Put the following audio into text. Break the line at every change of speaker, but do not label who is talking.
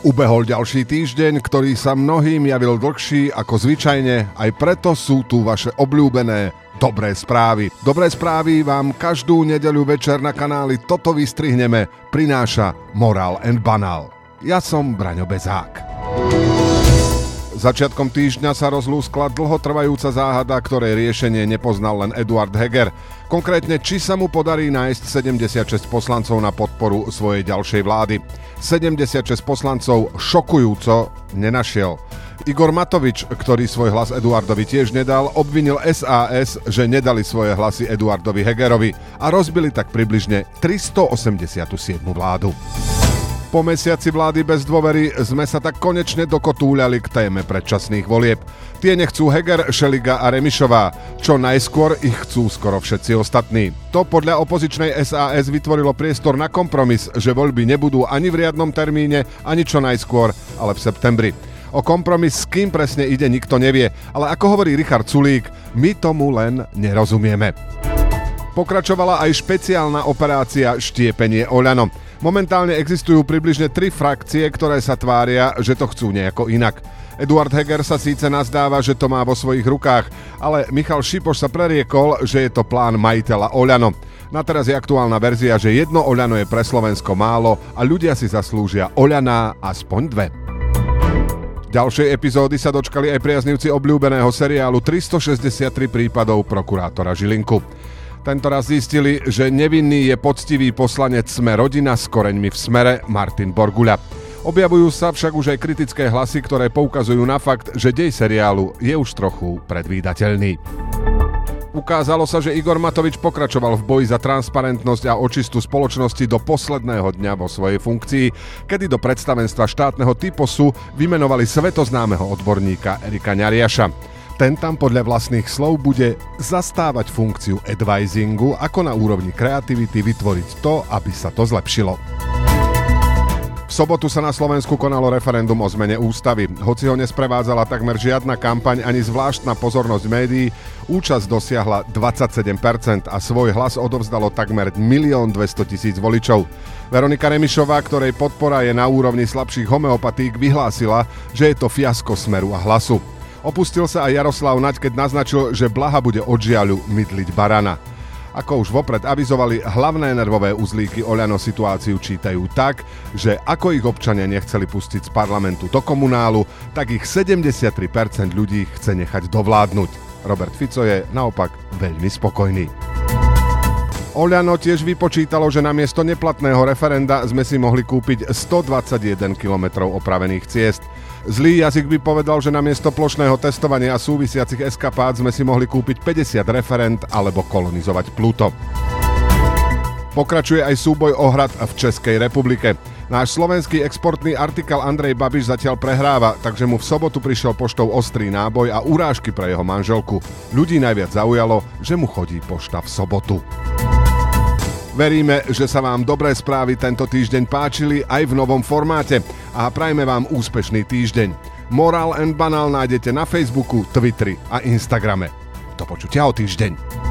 Ubehol ďalší týždeň, ktorý sa mnohým javil dlhší ako zvyčajne, aj preto sú tu vaše obľúbené dobré správy. Dobré správy vám každú nedeľu večer na kanáli Toto vystrihneme prináša Moral and Banal. Ja som Braňo Bezák. Začiatkom týždňa sa rozlúskla dlhotrvajúca záhada, ktorej riešenie nepoznal len Eduard Heger. Konkrétne, či sa mu podarí nájsť 76 poslancov na podporu svojej ďalšej vlády. 76 poslancov šokujúco nenašiel. Igor Matovič, ktorý svoj hlas Eduardovi tiež nedal, obvinil SAS, že nedali svoje hlasy Eduardovi Hegerovi a rozbili tak približne 387 vládu. Po mesiaci vlády bez dôvery sme sa tak konečne dokotúľali k téme predčasných volieb. Tie nechcú Heger, Šeliga a Remišová, čo najskôr ich chcú skoro všetci ostatní. To podľa opozičnej SAS vytvorilo priestor na kompromis, že voľby nebudú ani v riadnom termíne, ani čo najskôr, ale v septembri. O kompromis s kým presne ide, nikto nevie, ale ako hovorí Richard Sulík, my tomu len nerozumieme. Pokračovala aj špeciálna operácia Štiepenie Oľano. Momentálne existujú približne tri frakcie, ktoré sa tvária, že to chcú nejako inak. Eduard Heger sa síce nazdáva, že to má vo svojich rukách, ale Michal Šipoš sa preriekol, že je to plán majiteľa Oľano. Na teraz je aktuálna verzia, že jedno Oľano je pre Slovensko málo a ľudia si zaslúžia Oľaná aspoň dve. Ďalšej epizódy sa dočkali aj priaznivci obľúbeného seriálu 363 prípadov prokurátora Žilinku. Tento raz zistili, že nevinný je poctivý poslanec Sme rodina s koreňmi v smere Martin Borguľa. Objavujú sa však už aj kritické hlasy, ktoré poukazujú na fakt, že dej seriálu je už trochu predvídateľný. Ukázalo sa, že Igor Matovič pokračoval v boji za transparentnosť a očistu spoločnosti do posledného dňa vo svojej funkcii, kedy do predstavenstva štátneho typosu vymenovali svetoznámeho odborníka Erika Ňariaša. Ten tam podľa vlastných slov bude zastávať funkciu advisingu, ako na úrovni kreativity vytvoriť to, aby sa to zlepšilo. V sobotu sa na Slovensku konalo referendum o zmene ústavy. Hoci ho nesprevádzala takmer žiadna kampaň ani zvláštna pozornosť médií, účasť dosiahla 27% a svoj hlas odovzdalo takmer 1 200 000 voličov. Veronika Remišová, ktorej podpora je na úrovni slabších homeopatík, vyhlásila, že je to fiasko smeru a hlasu. Opustil sa aj Jaroslav Naď, keď naznačil, že Blaha bude od žiaľu mydliť barana. Ako už vopred avizovali, hlavné nervové uzlíky Oľano situáciu čítajú tak, že ako ich občania nechceli pustiť z parlamentu do komunálu, tak ich 73% ľudí chce nechať dovládnuť. Robert Fico je naopak veľmi spokojný. Oľano tiež vypočítalo, že namiesto neplatného referenda sme si mohli kúpiť 121 km opravených ciest. Zlý jazyk by povedal, že namiesto plošného testovania a súvisiacich eskapád sme si mohli kúpiť 50 referent alebo kolonizovať Pluto. Pokračuje aj súboj o hrad v Českej republike. Náš slovenský exportný artikál Andrej Babiš zatiaľ prehráva, takže mu v sobotu prišiel poštou ostrý náboj a urážky pre jeho manželku. Ľudí najviac zaujalo, že mu chodí pošta v sobotu. Veríme, že sa vám dobré správy tento týždeň páčili aj v novom formáte a prajme vám úspešný týždeň. Moral and Banal nájdete na Facebooku, Twitteri a Instagrame. Do počutia o týždeň.